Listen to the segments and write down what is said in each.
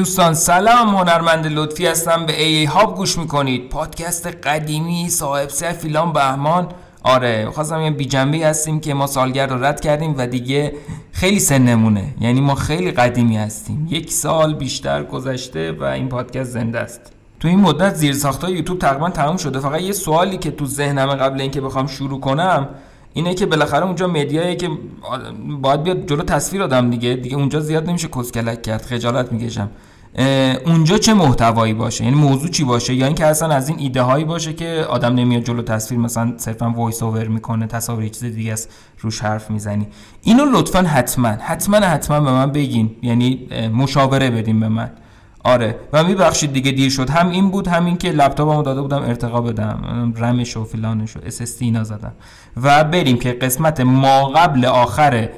دوستان سلام. هنرمند لطفی هستم. به ای, ای هاب گوش می‌کنید. پادکست قدیمی صاحب سه فیلان بهمان. آره خواستم یه بیجنبه هستیم که ما سالگرد رو رد کردیم و دیگه خیلی سنمونه. یعنی ما خیلی قدیمی هستیم. یک سال بیشتر گذشته و این پادکست زنده است. تو این مدت زیر ساختای یوتیوب تقریبا تموم شده. فقط یه سوالی که تو ذهنمه قبل اینکه بخوام شروع کنم اینه که بالاخره اونجا مدیایی که باید بیاد جلو تصویر آدم دیگه. دیگه اونجا زیاد نمیشه کسکلک کرد. خجالت می‌کشم. اونجا چه محتوایی باشه؟ یعنی موضوع چی باشه؟ یا اینکه اصلا از این ایده هایی باشه که آدم نمیاد جلو تصویر مثلا صرفا voice over می‌کنه تصاویر چیز دیگه است روش حرف می‌زنی. اینو لطفا حتما حتما حتما به من بگین. یعنی مشاوره بدین به من. آره. و میبخشید دیگه دیر شد. هم این بود هم این که لپتاپمو داده بودم ارتقا بدم. رمش و فلانش و SSD اینا زدم. و بریم که قسمت ما قبل آخر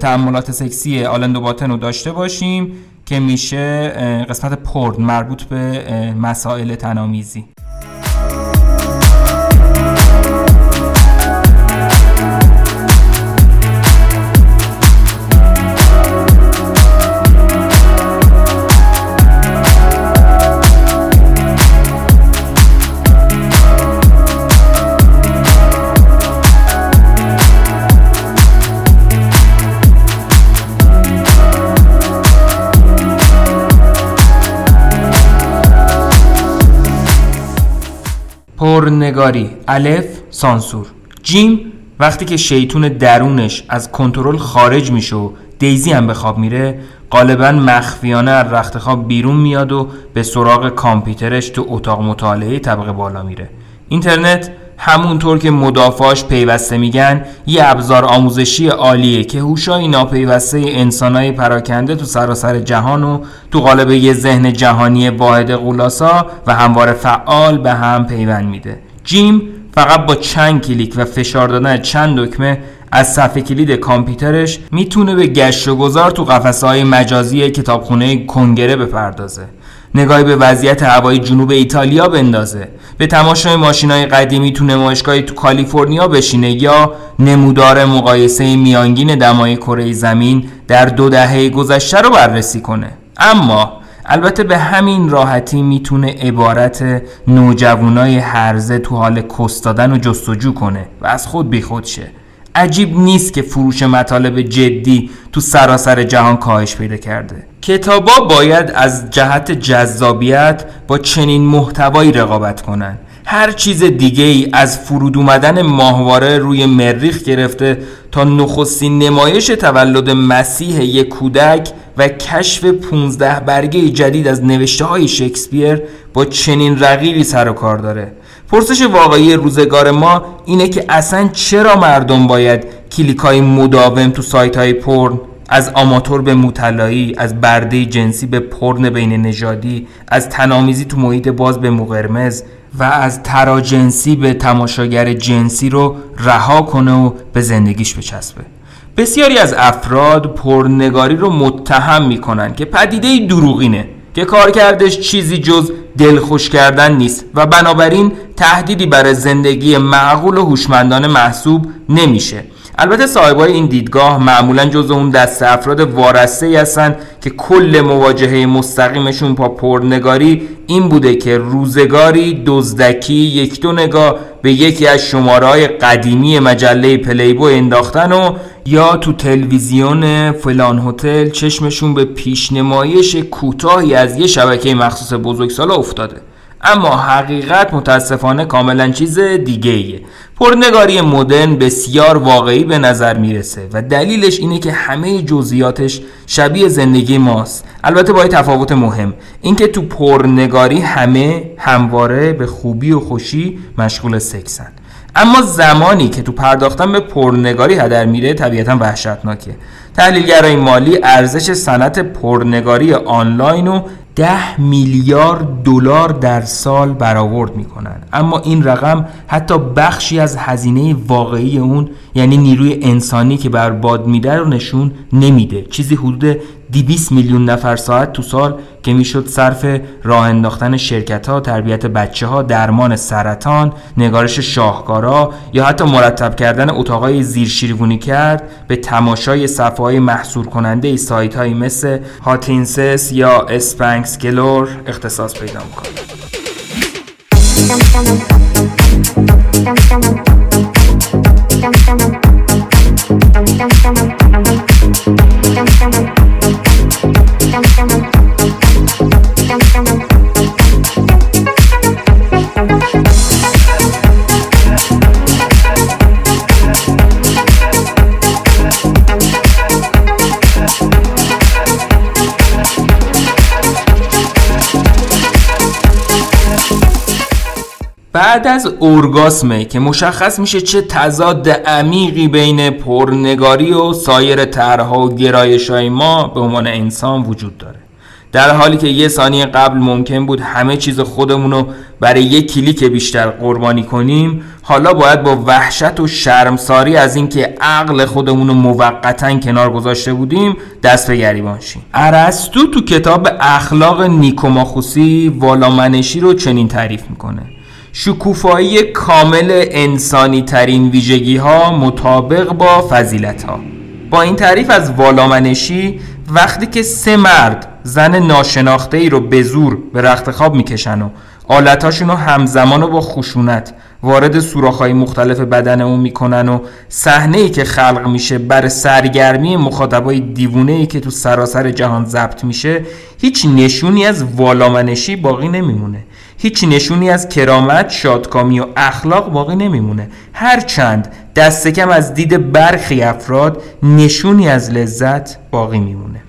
تعاملات سکسی آلندو باتن رو داشته باشیم. که میشه قسمت پرد مربوط به مسائل تنامیزی. پرنگاری الف سانسور. جیم وقتی که شیطون درونش از کنترل خارج میشه و دیزی هم به خواب میره غالبا مخفیانه از رخت خواب بیرون میاد و به سراغ کامپیوترش تو اتاق مطالعه طبقه بالا میره. اینترنت همونطور که مدافعاش پیوسته میگن یه ابزار آموزشی عالیه که هوشای ناپیوسته انسانای پراکنده تو سراسر جهان و تو قالب یه ذهن جهانی واحد قولاسا و هموار فعال به هم پیوند میده. جیم فقط با چند کلیک و فشار دادن چند دکمه از صفحه کلید کامپیوترش می‌تونه به گشت و گذار تو قفسه های مجازی کتابخونه کنگره بپردازه. نگاهی به وضعیت هوای جنوب ایتالیا بندازه. به تماشای ماشینای قدیمی تو نمایشگاهی تو کالیفرنیا بشینه یا نمودار مقایسه میانگین دمای کره زمین در دو دهه گذشته رو بررسی کنه. اما البته به همین راحتی می‌تونه عبارت نوجوانای هرزه تو حال کستادن و جستجو کنه و از خود بیخود شه. عجیب نیست که فروش مطالب جدی تو سراسر جهان کاهش پیدا کرده. کتابا باید از جهت جذابیت با چنین محتوایی رقابت کنند. هر چیز دیگه ای از فرود اومدن ماهواره روی مریخ گرفته تا نخستین نمایش تولد مسیح یک کودک و کشف 15 برگه جدید از نوشته های شکسپیر با چنین رقیبی سر و کار داره. پرسش واقعی روزگار ما اینه که اصلا چرا مردم باید کلیک های مداوم تو سایت های پرن؟ از آماتور به مطلعی از برده جنسی به پرن بین نژادی از تنامیزی تو محیط باز به مقرمز و از تراجنسی به تماشاگر جنسی رو رها کنه و به زندگیش بچسبه. بسیاری از افراد پرنگاری رو متهم می‌کنن که پدیده دروغینه که کارکردش چیزی جز دلخوش کردن نیست و بنابراین تهدیدی برای زندگی معقول و هوشمندانه محسوب نمیشه. البته صاحبای این دیدگاه معمولا جز اون دست افراد وارسته ای هستن که کل مواجهه مستقیمشون با پرنگاری این بوده که روزگاری دزدکی یک دو نگاه به یکی از شماره قدیمی مجله پلیبو انداختن و یا تو تلویزیون فلان هتل چشمشون به پیشنمایش کوتاهی از یه شبکه مخصوص بزرگسالا افتاده. اما حقیقت متاسفانه کاملا چیز دیگه ایه پرنگاری مدرن بسیار واقعی به نظر می‌رسه و دلیلش اینه که همه جزئیاتش شبیه زندگی ماست. البته با تفاوت مهم. اینکه تو پرنگاری همه همواره به خوبی و خوشی مشغول سکسن. اما زمانی که تو پرداختن به پرنگاری هدر میره طبیعتا وحشتناکه. تحلیلگرای مالی ارزش صنعت پرنگاری آنلاین رو ده میلیارد دلار در سال برآورد می‌کنن. اما این رقم حتی بخشی از هزینه واقعی اون یعنی نیروی انسانی که بر باد میده رو نشون نمیده. چیزی حدود 200 میلیون نفر ساعت تو سال که می‌شد صرف راه انداختن شرکت ها، تربیت بچه ها، درمان سرطان، نگارش شاهکارا یا حتی مرتب کردن اتاقای زیر شیروانی کرد به تماشای صفحه های محصور کننده سایت های مثل هاتینسس یا اسپنکس گلور اختصاص پیدا می‌کنه. بعد از اورگاسمه که مشخص میشه چه تضاد عمیقی بین پرنگاری و سایر طرحها و گرایش های ما به عنوان انسان وجود داره. در حالی که یه ثانیه قبل ممکن بود همه چیز خودمون رو برای یک کلیک بیشتر قربانی کنیم حالا باید با وحشت و شرمساری از اینکه عقل خودمون رو موقتا کنار گذاشته بودیم دست به گریبان شیم. ارسطو تو کتاب اخلاق نیکوماخوسی والامنشی رو چنین تعریف می‌کنه. شکوفایی کامل انسانی ترین ویژگی ها مطابق با فضیلت ها با این تعریف از والامنشی وقتی که سه مرد زن ناشناخته ای رو به زور به رخت خواب می‌کشن و آلتاشون رو همزمان و با خشونت وارد سوراخ‌های مختلف بدن اون می‌کنن و صحنه ای که خلق میشه بر سرگرمی مخاطبای دیوونه ای که تو سراسر جهان ضبط میشه هیچ نشونی از والامنشی باقی نمیمونه. هیچ نشونی از کرامت، شادکامی و اخلاق باقی نمیمونه. هرچند دست کم از دید برخی افراد نشونی از لذت باقی میمونه.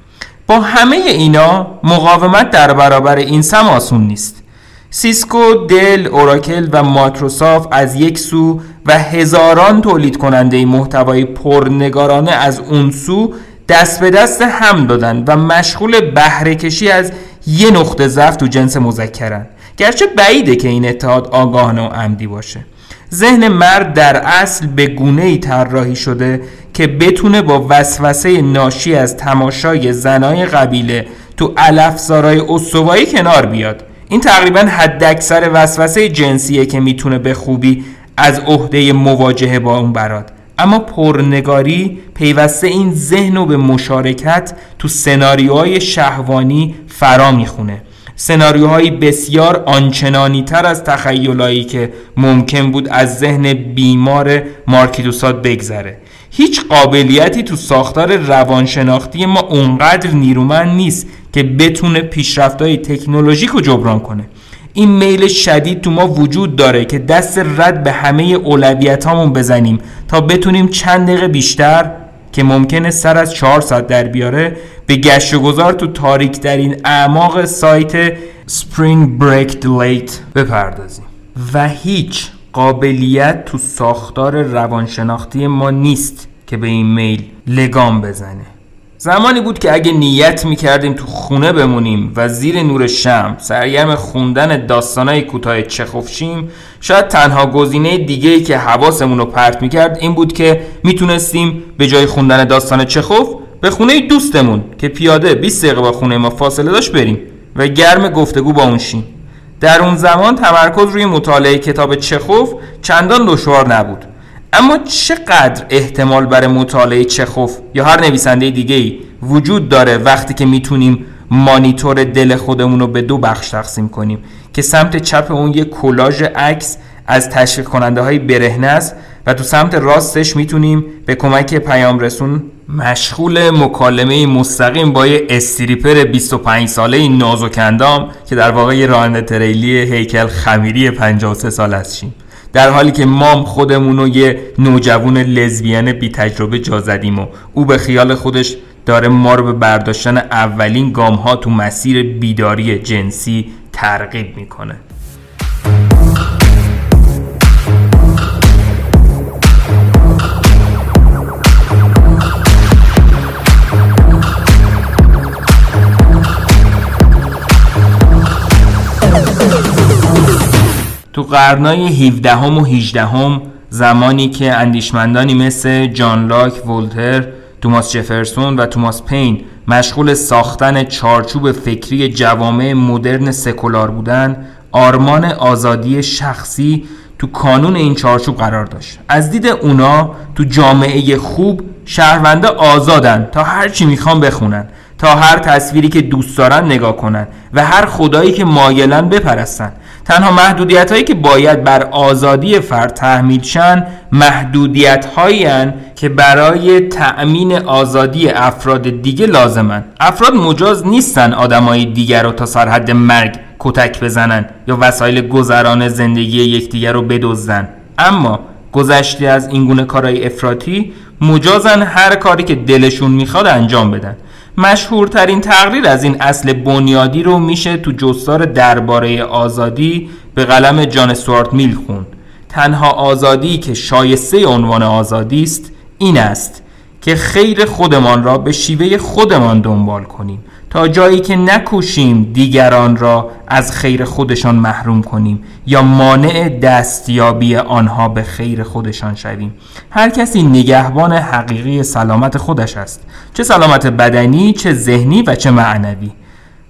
با همه اینا مقاومت در برابر این سم آسون نیست. سیسکو، دل، اوراکل و مایکروسافت از یک سو و هزاران تولید کننده محتوای پورن‌نگارانه از اون سو دست به دست هم دادن و مشغول بهره کشی از یه نقطه ضعف تو جنس مذکرن. گرچه بعیده که این اتحاد آگاهانه و عمدی باشه. ذهن مرد در اصل به گونه ای طراحی شده که بتونه با وسوسه ناشی از تماشای زنای قبیله تو علفزارای استوایی کنار بیاد. این تقریبا حداکثر وسوسه جنسیه که می‌تونه به خوبی از عهده مواجهه با اون براد. اما پرنگاری پیوسته این ذهن و به مشارکت تو سناریوهای شهوانی فرا می‌خونه. سناریوهایی بسیار آنچنانی تر از تخیلایی که ممکن بود از ذهن بیمار مارکیتوسات بگذره. هیچ قابلیتی تو ساختار روانشناختی ما اونقدر نیرومند نیست که بتونه پیشرفتهای تکنولوژیک رو جبران کنه. این میل شدید تو ما وجود داره که دست رد به همه اولویت هامون بزنیم تا بتونیم چند دقیقه بیشتر که ممکنه سر از چهار ساعت در بیاره به گشت و گذار تو تاریک در این اعماق سایت Spring Break Delate بپردازیم. و هیچ قابلیت تو ساختار روانشناختی ما نیست که به این میل لگام بزنه. زمانی بود که اگه نیت می‌کردیم تو خونه بمونیم و زیر نور شم سرگرم خوندن داستانای کوتاه چخوفشیم شاید تنها گزینه دیگه که حواسمون رو پرت می‌کرد این بود که می‌تونستیم به جای خوندن داستان چخوف به خونه دوستمون که پیاده 20 دقیقه با خونه ما فاصله داشت بریم و گرم گفتگو با اون شیم. در اون زمان تمرکز روی مطالعه کتاب چخوف چندان دشوار نبود. اما چقدر احتمال برای مطالعه چخوف یا هر نویسنده دیگه ای وجود داره وقتی که می‌تونیم مانیتور دل خودمون رو به دو بخش تقسیم کنیم که سمت چپ اون یه کلاژ عکس از تشویق کننده های برهنه است و تو سمت راستش می‌تونیم به کمک پیام رسون مشغول مکالمه مستقیم با یه استریپر 25 ساله نازو کندام که در واقع یه راننده تریلی هیکل خمیری 53 سال هستیم در حالی که مام خودمون رو یه نوجوان لزبیان بی تجربه جا زدیم و او به خیال خودش داره ما رو به برداشتن اولین گام ها تو مسیر بیداری جنسی ترغیب می‌کنه. تو قرنای 17 هم و 18 هم زمانی که اندیشمندانی مثل جان لاک، ولتر، توماس جفرسون و توماس پین مشغول ساختن چارچوب فکری جوامع مدرن سکولار بودن آرمان آزادی شخصی تو کانون این چارچوب قرار داشت. از دید اونا تو جامعه خوب شهرونده آزادن تا هر چی می‌خوان بخونن تا هر تصویری که دوست دارن نگاه کنن و هر خدایی که مایلن بپرستن. تنها محدودیت هایی که باید بر آزادی فرد تحمیل شن محدودیت هایی که برای تأمین آزادی افراد دیگه لازمن. افراد مجاز نیستن آدمای دیگر رو تا سرحد مرگ کتک بزنن یا وسایل گذران زندگی یکدیگر رو بدزدن. اما گذشته از این گونه کارهای افراطی مجازن هر کاری که دلشون می‌خواد انجام بدن. مشهورترین تقریر از این اصل بنیادی رو میشه تو جستار درباره آزادی به قلم جان سوارت میل خون تنها آزادی که شایسته عنوان آزادی است این است که خیر خودمان را به شیوه خودمان دنبال کنیم. تا جایی که نکوشیم دیگران را از خیر خودشان محروم کنیم یا مانع دستیابی آنها به خیر خودشان شویم. هر کسی نگهبان حقیقی سلامت خودش است. چه سلامت بدنی چه ذهنی و چه معنوی.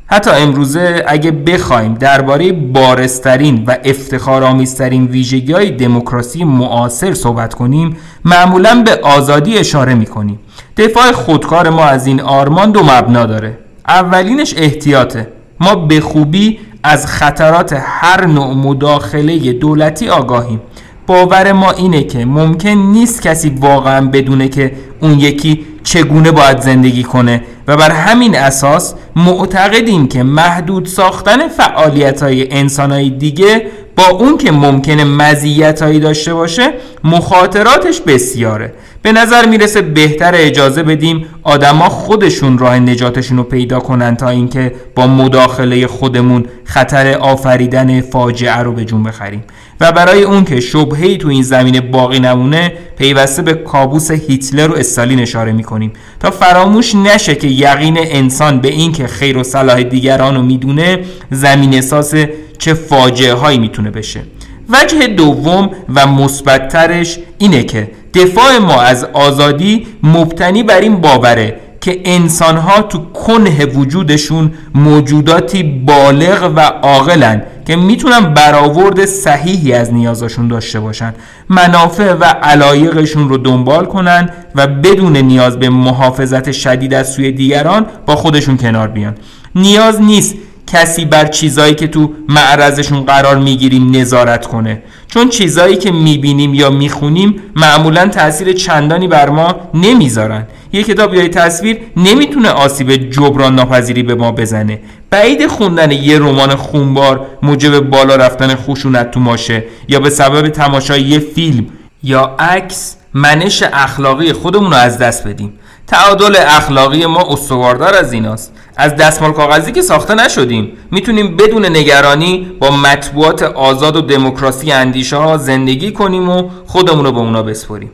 حتی امروزه اگه بخوایم درباره بارسترین و افتخارآمیزترین ویژگی های دموکراسی معاصر صحبت کنیم معمولا به آزادی اشاره می کنیم دفاع خودکار ما از این آرمان دو مبنا داره. اولینش احتیاطه. ما به خوبی از خطرات هر نوع مداخله دولتی آگاهیم. باور ما اینه که ممکن نیست کسی واقعا بدونه که اون یکی چگونه باید زندگی کنه و بر همین اساس معتقدیم که محدود ساختن فعالیت های انسان های دیگه با اون که ممکنه مزیت هایی داشته باشه مخاطراتش بسیاره. به نظر می‌رسه بهتر اجازه بدیم آدما خودشون راه نجاتشون رو پیدا کنن تا اینکه با مداخله خودمون خطر آفریدن فاجعه رو به جون بخریم. و برای اون که شبهی تو این زمینه باقی نمونه پیوسته به کابوس هیتلر و استالین اشاره می‌کنیم. تا فراموش نشه که یقین انسان به این که خیر و صلاح دیگران رو می‌دونه زمین اساس چه فاجعه هایی می‌تونه بشه. وجه دوم و مثبتترش اینه که دفاع ما از آزادی مبتنی بر این باوره که انسانها تو کنه وجودشون موجوداتی بالغ و عاقلن که می‌تونن برآورد صحیحی از نیازشون داشته باشن. منافع و علایقشون رو دنبال کنن و بدون نیاز به محافظت شدید از سوی دیگران با خودشون کنار بیان. نیاز نیست کسی بر چیزایی که تو معرضشون قرار می‌گیریم نظارت کنه. چون چیزایی که می‌بینیم یا می‌خونیم معمولا تاثیر چندانی بر ما نمی‌ذارن. یه کتاب یا تصویر نمی‌تونه آسیب جبران ناپذیری به ما بزنه. بعید خوندن یه رمان خونبار موجب بالا رفتن خشونت تو ماشه یا به سبب تماشای یه فیلم یا عکس منش اخلاقی خودمون رو از دست بدیم. تعادل اخلاقی ما استواردار از ایناست. از دستمال کاغذی که ساخته نشدیم. می‌تونیم بدون نگرانی با مطبوعات آزاد و دموکراسی اندیشه ها زندگی کنیم و خودمون رو به اونا بسپریم.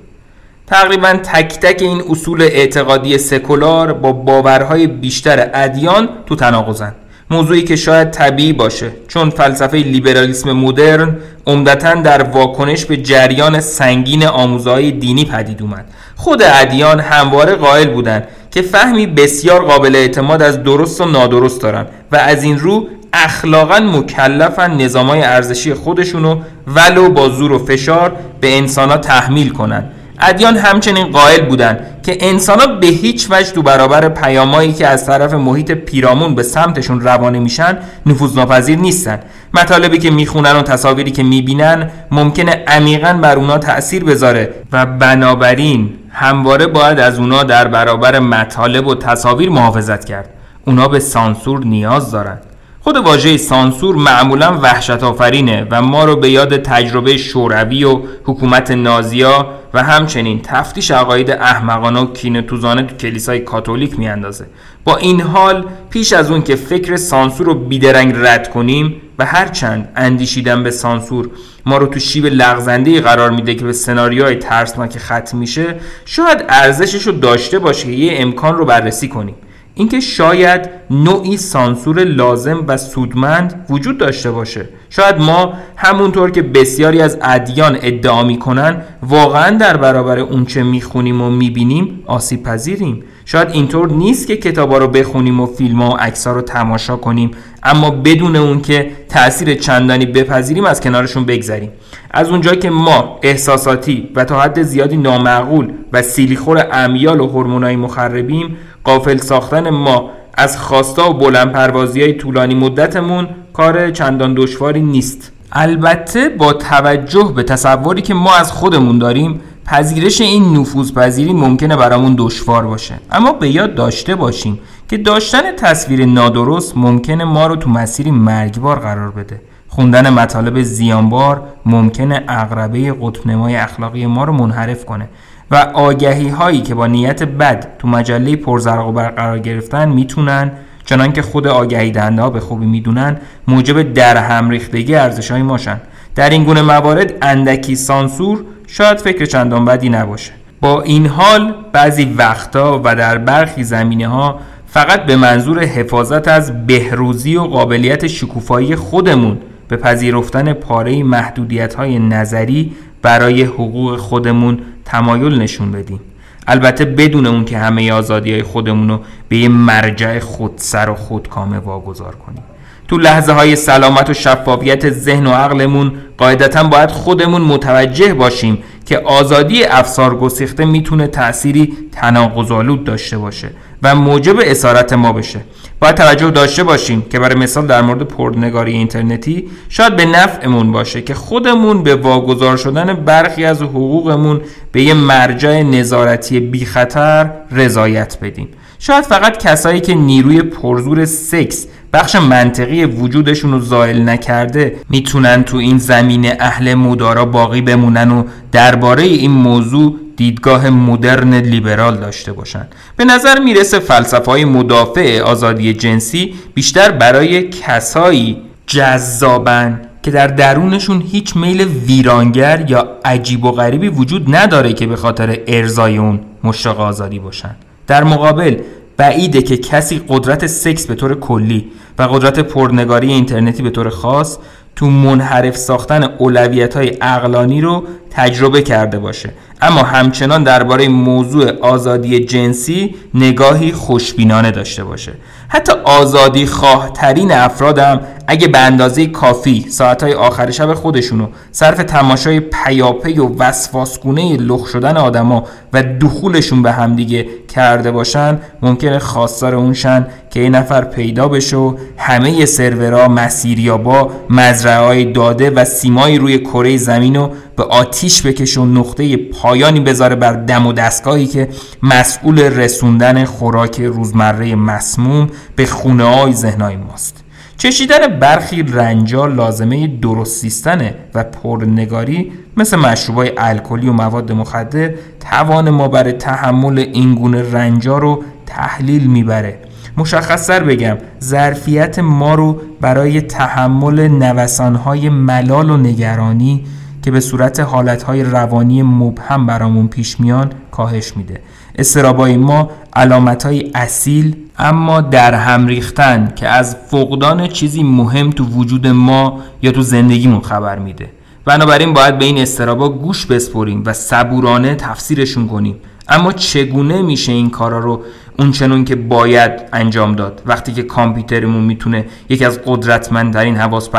تقریبا تک تک این اصول اعتقادی سکولار با باورهای بیشتر ادیان تو تناقضن. موضوعی که شاید طبیعی باشه چون فلسفه لیبرالیسم مدرن عمدتا در واکنش به جریان سنگین آموزهای دینی پدید اومد. خود ادیان همواره قائل بودند که فهمی بسیار قابل اعتماد از درست و نادرست دارن و از این رو اخلاقا مکلفن نظامای ارزشی خودشونو ولو با زور و فشار به انسانها تحمیل کنند ادیان همچنین قائل بودند که انسانها به هیچ وجه دو برابر پیامایی که از طرف محیط پیرامون به سمتشون روانه میشن نفوذناپذیر نیستن. مطالبی که می‌خونن و تصاویری که می‌بینن ممکنه عمیقا بر اونا تأثیر بذاره و بنابراین همواره باید از اونا در برابر مطالب و تصاویر محافظت کرد. اونا به سانسور نیاز دارن. خود واژه سانسور معمولا وحشت آفرینه و ما رو به یاد تجربه شوروی و حکومت نازیا و همچنین تفتیش عقاید احمقانه و کینتوزانه تو کلیسای کاتولیک میاندازه. با این حال پیش از اون که فکر سانسور رو بیدرنگ رد کنیم و هرچند اندیشیدن به سانسور ما رو تو شیب لغزنده قرار میده که به سناریوهای ترسناک ختم میشه شاید ارزشش رو داشته باشه که یه امکان رو بررسی کنیم. اینکه شاید نوعی سانسور لازم و سودمند وجود داشته باشه. شاید ما همونطور که بسیاری از ادیان ادعا می‌کنن واقعا در برابر اونچه می‌خونیم و می‌بینیم آسیب پذیریم شاید اینطور نیست که کتابا رو بخونیم و فیلم و عکس رو تماشا کنیم اما بدون اون که تاثیر چندانی بپذیریم از کنارشون بگذریم. از اونجا که ما احساساتی و تا حد زیادی نامعقول و سیلیخور امیال و هورمونای مخربیم قافل ساختن ما از خواستا و بلند پروازی های طولانی مدتمون کار چندان دشواری نیست. البته با توجه به تصوری که ما از خودمون داریم پذیرش این نفوذپذیری ممکنه برامون دشوار باشه. اما به یاد داشته باشیم که داشتن تصویر نادرست ممکنه ما رو تو مسیری مرگبار قرار بده. خوندن مطالب زیانبار ممکنه اقربه قطبنمای اخلاقی ما رو منحرف کنه. و آگهی هایی که با نیت بد تو مجله پرزرق و برقرار گرفتن می‌تونن چنان که خود آگهی دهنده ها به خوبی می‌دونن موجب در هم ریختگی ارزش های ماشن. در این گونه موارد اندکی سانسور شاید فکر چندان بدی نباشه. با این حال بعضی وقتا و در برخی زمینه ها فقط به منظور حفاظت از بهروزی و قابلیت شکوفایی خودمون به پذیرفتن پاره محدودیت های نظری برای حقوق خودمون تمایل نشون بدیم. البته بدون اون که همه آزادی های خودمون رو به یه مرجع خودسر و خودکامه واگذار کنیم. تو لحظه های سلامت و شفافیت ذهن و عقلمون قاعدتا باید خودمون متوجه باشیم که آزادی افسار گسیخته می‌تونه تأثیری تناقض‌آلود داشته باشه و موجب اسارت ما بشه. باید توجه داشته باشیم که برای مثال در مورد پرنگاری اینترنتی شاید به نفعمون باشه که خودمون به واگذار شدن برخی از حقوقمون به یه مرجع نظارتی بی خطر رضایت بدیم. شاید فقط کسایی که نیروی پرزور سکس بخش منطقی وجودشون رو زائل نکرده می‌تونن تو این زمینه اهل مدارا باقی بمونن و درباره این موضوع دیدگاه مدرن لیبرال داشته باشند به نظر می‌رسه فلسفه های مدافع آزادی جنسی بیشتر برای کسایی جذابن که در درونشون هیچ میل ویرانگر یا عجیب و غریبی وجود نداره که به خاطر ارزای اون مشتاق آزادی باشن. در مقابل بعیده که کسی قدرت سکس به طور کلی و قدرت پرنگاری اینترنتی به طور خاص تو منحرف ساختن اولویت های اقلانی رو تجربه کرده باشه. اما همچنان درباره موضوع آزادی جنسی نگاهی خوشبینانه داشته باشه. حتی آزادی خواه ترین افرادم اگه به اندازه کافی ساعتهای آخر شب خودشونو صرف تماشای پیاپی و وسواسگونه لخ شدن آدما و دخولشون به همدیگه کرده باشن ممکنه خواستار اونشن که یه نفر پیدا بشه و همه سرورها مسیریابا مزرعه داده و سیمایی روی کره زمین رو به آتیش بکشه و نقطه پایانی بذاره بر دم و دستگاهی که مسئول رسوندن خوراک روزمره مسموم به خونه های ذهنهای ماست. چشیدن برخی رنجا لازمه درست سیستنه و پرنگاری مثل مشروبای الکلی و مواد مخدر توان ما برای تحمل این گونه رنجا رو تحلیل می‌بره. مشخصتر بگم ظرفیت ما رو برای تحمل نوسانهای ملال و نگرانی که به صورت حالتهای روانی مبهم برامون پیش میان کاهش میده. استرابای ما علامتهای اصیل اما در هم ریختن که از فقدان چیزی مهم تو وجود ما یا تو زندگیمون خبر میده. بنابراین باید به این استرابا گوش بسپریم و صبورانه تفسیرشون کنیم. اما چگونه میشه این کارا رو اونچنون که باید انجام داد. وقتی که کامپیوترمون می‌تونه یکی از قدرتمندترین حواس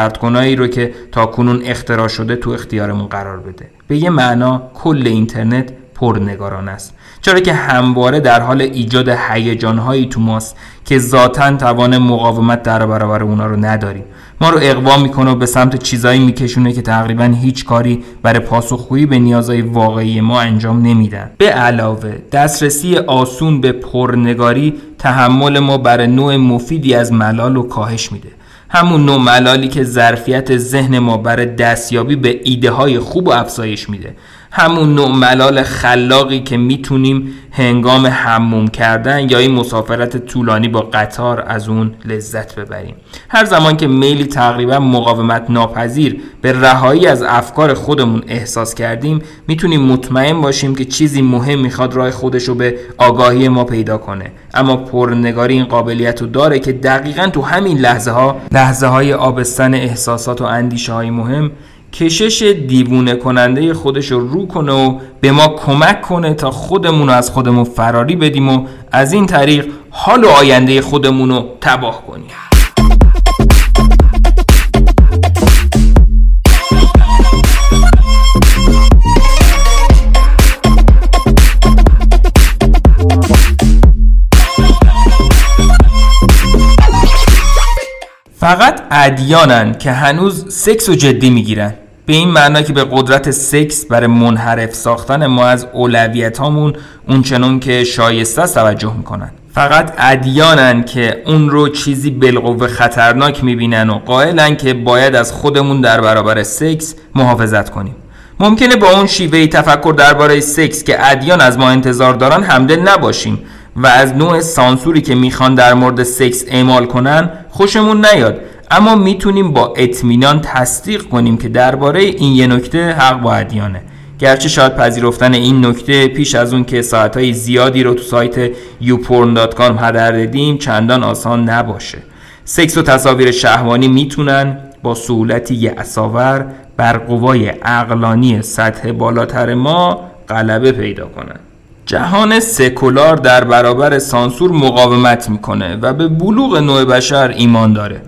رو که تا کنون اختراع شده تو اختیارمون قرار بده. به یه معنا کل اینترنت پرنگاران است. چرا که همواره در حال ایجاد هیجانهایی تو ماست که ذاتا توان مقاومت در برابر اونا رو نداریم. ما رو اقوا می‌کنه و به سمت چیزایی میکشونه که تقریبا هیچ کاری برای پاسخگویی به نیازهای واقعی ما انجام نمیدن. به علاوه دسترسی آسون به پرنگاری تحمل ما برای نوع مفیدی از ملال و کاهش میده. همون نوع ملالی که ظرفیت ذهن ما برای دستیابی به ایده های خوب و افزایش میده. همون نوع ملال خلاقی که می‌تونیم هنگام حموم کردن یا این مسافرت طولانی با قطار از اون لذت ببریم. هر زمان که میلی تقریبا مقاومت ناپذیر به رهایی از افکار خودمون احساس کردیم می‌تونیم مطمئن باشیم که چیزی مهم می‌خواد راه خودش رو به آگاهی ما پیدا کنه. اما پرنگاری این قابلیت رو داره که دقیقا تو همین لحظه ها لحظه های آبستن احساسات و اندیشه های مهم کشش دیوونه کننده خودش رو رو کنه و به ما کمک کنه تا خودمون رو از خودمون فراری بدیم و از این طریق حال و آینده خودمون رو تباه کنیم. فقط ادیانن که هنوز سکس و جدی می‌گیرن. به این معنا که به قدرت سکس برای منحرف ساختن ما از اولویت هامون اونچنون که شایسته توجه می‌کنن. فقط ادیانن که اون رو چیزی بالقوه خطرناک می‌بینن و قائلن که باید از خودمون در برابر سکس محافظت کنیم. ممکنه با اون شیوه تفکر درباره سکس که ادیان از ما انتظار دارن همدل نباشیم. و از نوع سانسوری که می‌خوان در مورد سکس اعمال کنن خوشمون نیاد. اما می‌تونیم با اطمینان تصدیق کنیم که درباره این یه نکته حق با ادیانه. گرچه شاید پذیرفتن این نکته پیش از اون که ساعتهای زیادی رو تو سایت youporn.com هدر دادیم چندان آسان نباشه. سکس و تصاویر شهوانی می‌تونن با سهولتی یه اصاور بر قوای اقلانی سطح بالاتر ما غلبه پیدا کنن. جهان سکولار در برابر سانسور مقاومت می‌کنه و به بلوغ نوع بشر ایمان داره.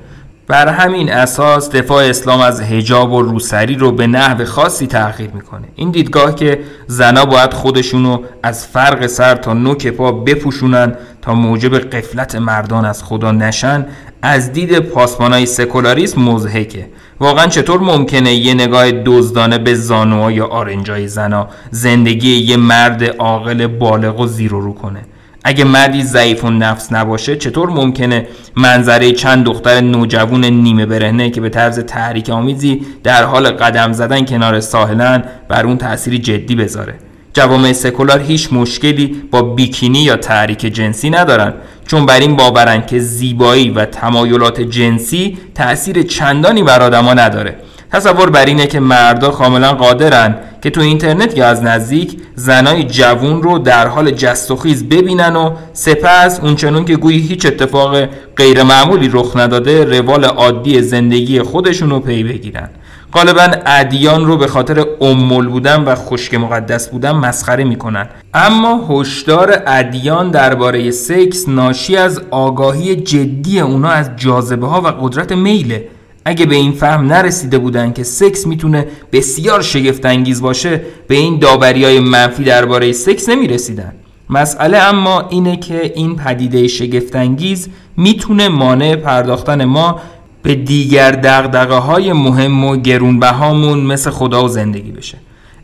بر همین اساس دفاع اسلام از هجاب و روسری رو به نحو خاصی تغییر می‌کنه. این دیدگاه که زنا باید خودشونو از فرق سر تا نوک پا بپوشونن تا موجب قفلت مردان از خدا نشن از دید پاسبانای سکولاریسم مزهکه واقعا چطور ممکنه یه نگاه دزدانه به زانوها یا آرنجای زنا زندگی یه مرد عاقل بالغ و زیر رو کنه؟ اگه مردی ضعیف و نفس نباشه چطور ممکنه منظره چند دختر نوجوان نیمه برهنه که به طرز تحریک آمیزی در حال قدم زدن کنار ساحلن بر اون تأثیری جدی بذاره؟ جوامع سکولار هیچ مشکلی با بیکینی یا تحریک جنسی ندارن. چون بر این باورن که زیبایی و تمایلات جنسی تأثیر چندانی بر آدما نداره. تصور بر اینه که مردا کاملا قادرن که تو اینترنت یا از نزدیک زنای جوون رو در حال جست و خیز ببینن و سپس اونچنون که گویی هیچ اتفاق غیر معمولی رخ نداده روال عادی زندگی خودشون رو پی بگیرن. غالبا ادیان رو به خاطر امول بودن و خشک مقدس بودن مسخره می‌کنن. اما هشدار ادیان درباره سکس ناشی از آگاهی جدی اونا از جاذبه ها و قدرت میله. اگه به این فهم نرسیده بودن که سکس می‌تونه بسیار شگفت انگیز باشه به این داوری های منفی درباره سکس نمی‌رسیدن. مسئله اما اینه که این پدیده شگفت انگیز می‌تونه مانع پرداختن ما به دیگر دقدقه های مهم و گرونبهامون مثل خدا و زندگی بشه.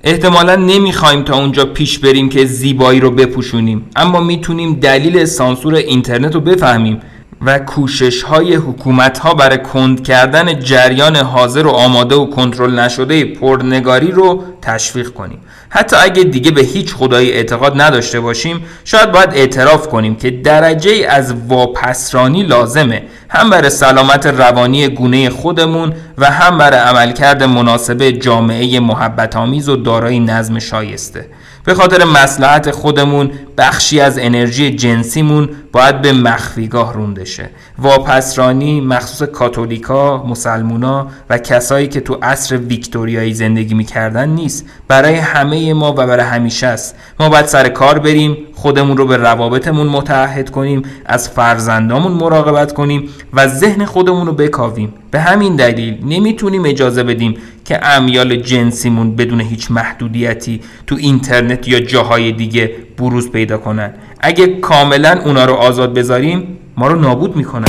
احتمالا نمی‌خوایم تا اونجا پیش بریم که زیبایی رو بپوشونیم اما می‌تونیم دلیل سانسور اینترنت رو بفهمیم. و کوشش های حکومت ها برای کند کردن جریان حاضر و آماده و کنترل نشده پرنگاری رو تشویق کنیم. حتی اگه دیگه به هیچ خدایی اعتقاد نداشته باشیم شاید باید اعتراف کنیم که درجه از واپسرانی لازمه. هم برای سلامت روانی گونه خودمون و هم برای عملکرد مناسب جامعه محبت آمیز و دارای نظم شایسته. به خاطر مسلحت خودمون بخشی از انرژی جنسیمون باید به مخفیگاه رونده شه. واپسرانی مخصوص کاتولیکا، مسلمونا و کسایی که تو عصر ویکتوریایی زندگی می‌کردن نیست. برای همه ما و برای همیشه است. ما باید سر کار بریم خودمون رو به روابطمون متعهد کنیم از فرزندامون مراقبت کنیم و ذهن خودمون رو بکاویم. به همین دلیل نمی‌تونیم اجازه بدیم که امیال جنسیمون بدون هیچ محدودیتی تو اینترنت یا جاهای دیگه بروز پیدا کنن. اگه کاملا اونا رو آزاد بذاریم ما رو نابود می‌کنن.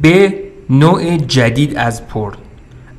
به نوع جدید از پرن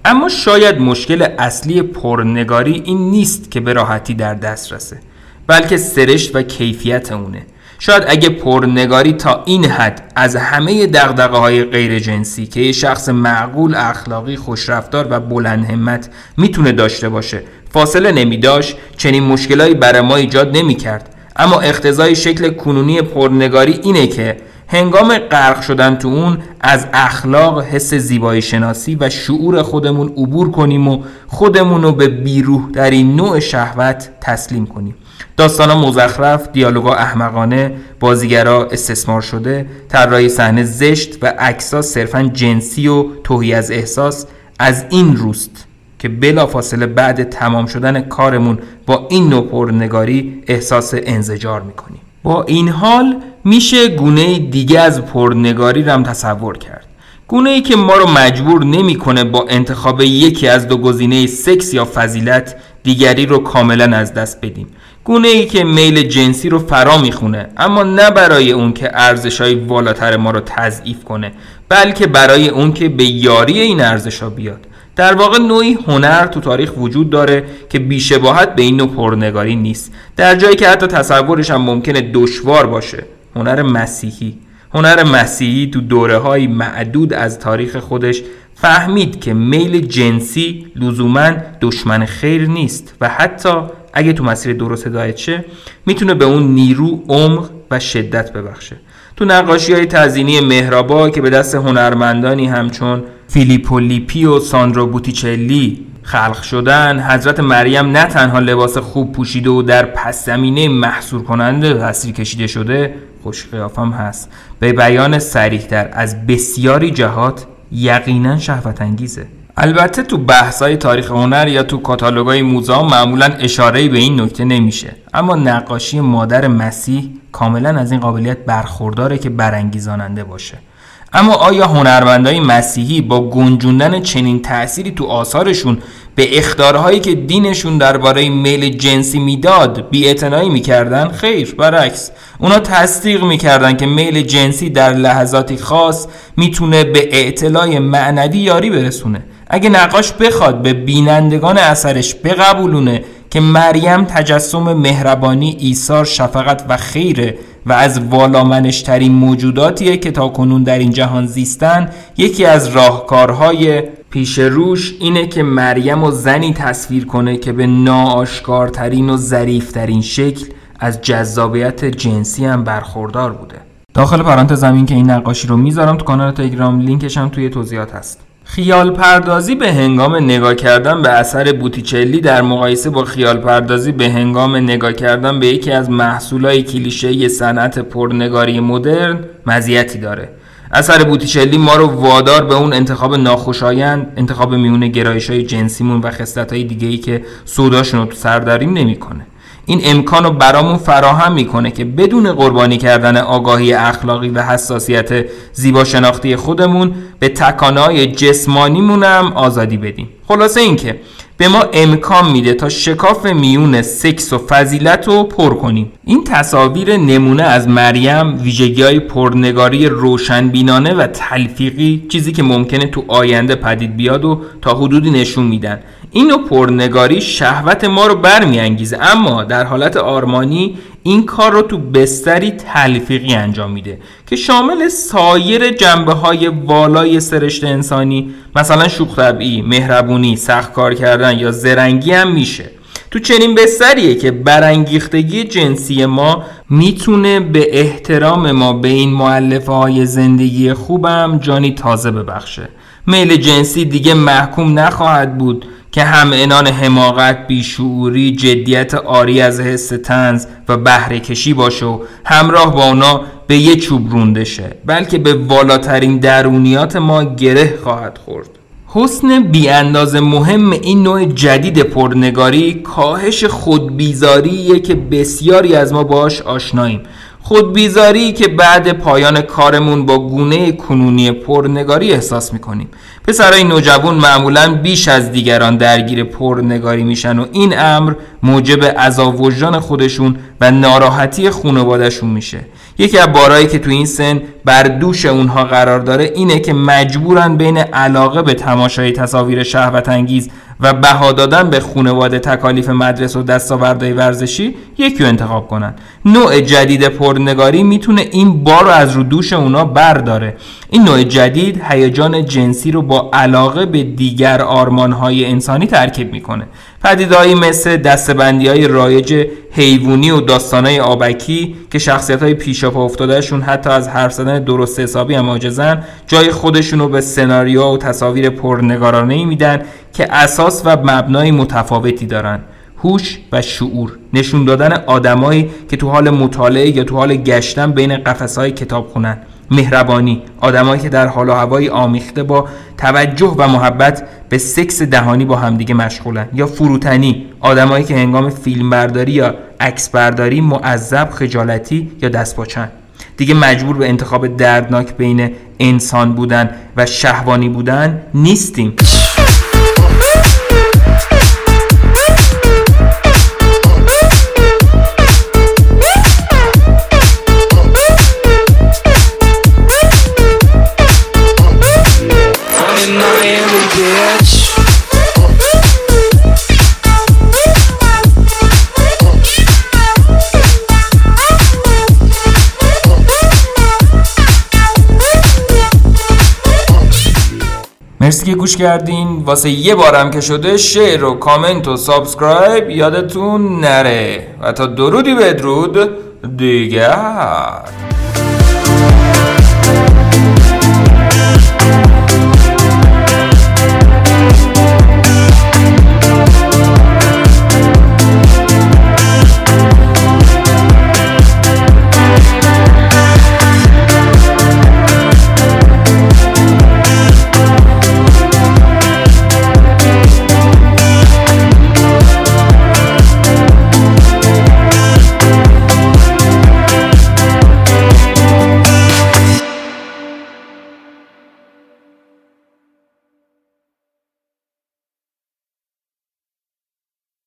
اما شاید مشکل اصلی پرنگاری این نیست که به راحتی در دست رسه بلکه سرشت و کیفیت اونه. شاید اگه پرنگاری تا این حد از همه دقدقه های غیر جنسی که یه شخص معقول اخلاقی خوشرفتار و بلند همت می‌تونه داشته باشه فاصله نمی داشت چنین مشکلایی برای ما ایجاد نمی کرد اما اختزای شکل کنونی پرنگاری اینه که هنگام غرق شدن تو اون از اخلاق حس زیبایی شناسی و شعور خودمون عبور کنیم و خودمون رو به بیروح در این نوع شهوت تسلیم کنیم. داستانا مزخرف، دیالوگا احمقانه، بازیگرا استثمار شده، طراحی صحنه زشت و عکسا صرفا جنسی و توهی از احساس از این روست که بلافاصله بعد تمام شدن کارمون با این نوع پرنگاری احساس انزجار می‌کنیم. با این حال میشه گونه دیگه از پرنگاری رم تصور کرد. گونه ای که ما رو مجبور نمی‌کنه با انتخاب یکی از دو گزینه سکس یا فضیلت دیگری رو کاملا از دست بدیم. گونه ای که میل جنسی رو فرا می‌خونه اما نه برای اون که ارزش های والاتر ما رو تضعیف کنه بلکه برای اون که به یاری این ارزش ها بیاد. در واقع نوعی هنر تو تاریخ وجود داره که بیشباهت به این نوع پرنگاری نیست. در جایی که حتی تصورش هم ممکنه دشوار باشه. هنر مسیحی. هنر مسیحی تو دوره های معدود از تاریخ خودش فهمید که میل جنسی لزوما دشمن خیر نیست و حتی اگه تو مسیر درست هدایت شه می‌تونه به اون نیرو عمق و شدت ببخشه. تو نقاشی های تزینی مهرابا که به دست هنرمندانی همچون فیلیپو لیپی و ساندرو بوتیچلی خلق شدن حضرت مریم نه تنها لباس خوب پوشیده و در پس زمینه محصور کننده تصویر کشیده شده خوش قیافم هست. به بیان سریحتر از بسیاری جهات یقینا شهوت انگیزه. البته تو بحثای تاریخ هنر یا تو کاتالوگای موزه معمولا اشاره به این نکته نمیشه. اما نقاشی مادر مسیح کاملا از این قابلیت برخورداره که برانگیزاننده باشه. اما آیا هنرمندای مسیحی با گنجوندن چنین تأثیری تو آثارشون به اختارهایی که دینشون درباره میل جنسی می‌داد بیاعتنایی می‌کردن؟ خیر برعکس. اونا تصدیق می‌کردن که میل جنسی در لحظاتی خاص می‌تونه به اعتلای معنوی یاری برسونه. اگه نقاش بخواد به بینندگان اثرش بقبولونه که مریم تجسم مهربانی ایثار شفقت و خیره و از والامنشترین موجوداتیه که تا کنون در این جهان زیستن. یکی از راهکارهای پیش روش اینه که مریم و زنی تصویر کنه که به ناآشکارترین و ظریفترین شکل از جذابیت جنسی هم برخوردار بوده. داخل پرانتز زمین که این نقاشی رو می‌ذارم تو کانال تلگرام لینکش هم توی توضیحات هست. خیال پردازی به هنگام نگاه کردن به اثر بوتیچلی در مقایسه با خیال پردازی به هنگام نگاه کردن به یکی از محصولای کلیشه صنعت پرنگاری مدرن مزیتی داره. اثر بوتیچلی ما رو وادار به اون انتخاب ناخوشایند انتخاب میون گرایش های جنسیمون و خصلت های دیگه ای که سوداشون رو تو سر داریم نمی‌کنه. این امکان رو برامون فراهم می‌کنه که بدون قربانی کردن آگاهی اخلاقی و حساسیت زیبا شناختی خودمون به تکانهای جسمانیمون هم آزادی بدیم. خلاصه اینکه به ما امکان میده تا شکاف میون سکس و فضیلت رو پر کنیم. این تصاویر نمونه از مریم ویژگی های پرنگاری روشنبینانه و تلفیقی چیزی که ممکنه تو آینده پدید بیاد و تا حدودی نشون میدن. این نوع پرنگاری شهوت ما رو برمیانگیزه اما در حالت آرمانی این کار رو تو بستری تلفیقی انجام میده که شامل سایر جنبه های والای سرشت انسانی مثلا شوخ طبعی، مهربونی، سخت کار کردن یا زرنگی هم میشه. تو چنین بستریه که برانگیختگی جنسی ما می‌تونه به احترام ما به این معلفه های زندگی خوبم جانی تازه ببخشه. میل جنسی دیگه محکوم نخواهد بود. که هم انان حماقت بیشعوری جدیت آری از حس تنز و بهره کشی باشه و همراه با اونا به یه چوب رونده شه. بلکه به والاترین درونیات ما گره خواهد خورد. حسن بیانداز مهم این نوع جدید پرنگاری کاهش خودبیزاریه که بسیاری از ما باش آشناییم. خودبیزاری که بعد پایان کارمون با گونه کنونی پرنگاری احساس می‌کنیم. پسرای نوجوان معمولا بیش از دیگران درگیر پرنگاری میشن و این امر موجب عذاب وجدان خودشون و ناراحتی خانوادهشون میشه. یکی از بارایی که تو این سن بر دوش اونها قرار داره اینه که مجبورن بین علاقه به تماشای تصاویر شهوت انگیز و بها دادن به خونواده تکالیف مدرسه و دستاوردهای ورزشی یکی رو انتخاب کنن. نوع جدید پرنگاری می‌تونه این بار رو از رو دوش اونا برداره. این نوع جدید هیجان جنسی رو با علاقه به دیگر آرمانهای انسانی ترکیب می‌کنه. پدیدهایی مثل دستبندی های رایج حیوانی و داستانهای آبکی که شخصیت های پیشاپا افتادهشون حتی از حرف زدن درست حسابی هم آجزن جای خودشون رو به سناریو و تصاویر پرنگارانه میدن که اساس و مبنای متفاوتی دارن. هوش و شعور نشون دادن آدمایی که تو حال مطالعه یا تو حال گشتن بین قفسهای کتاب خونن مهربانی. آدمایی که در حال و هوایی آمیخته با توجه و محبت به سکس دهانی با همدیگه مشغولن. یا فروتنی. آدمایی که هنگام فیلمبرداری یا عکس برداری معذب خجالتی یا دست باچن دیگه مجبور به انتخاب دردناک بین انسان بودن و شهوانی بودن نیستیم. مرسی که گوش کردین. واسه یه بارم که شده share و کامنت و subscribe یادتون نره. و تا درودی بدرود دیگر.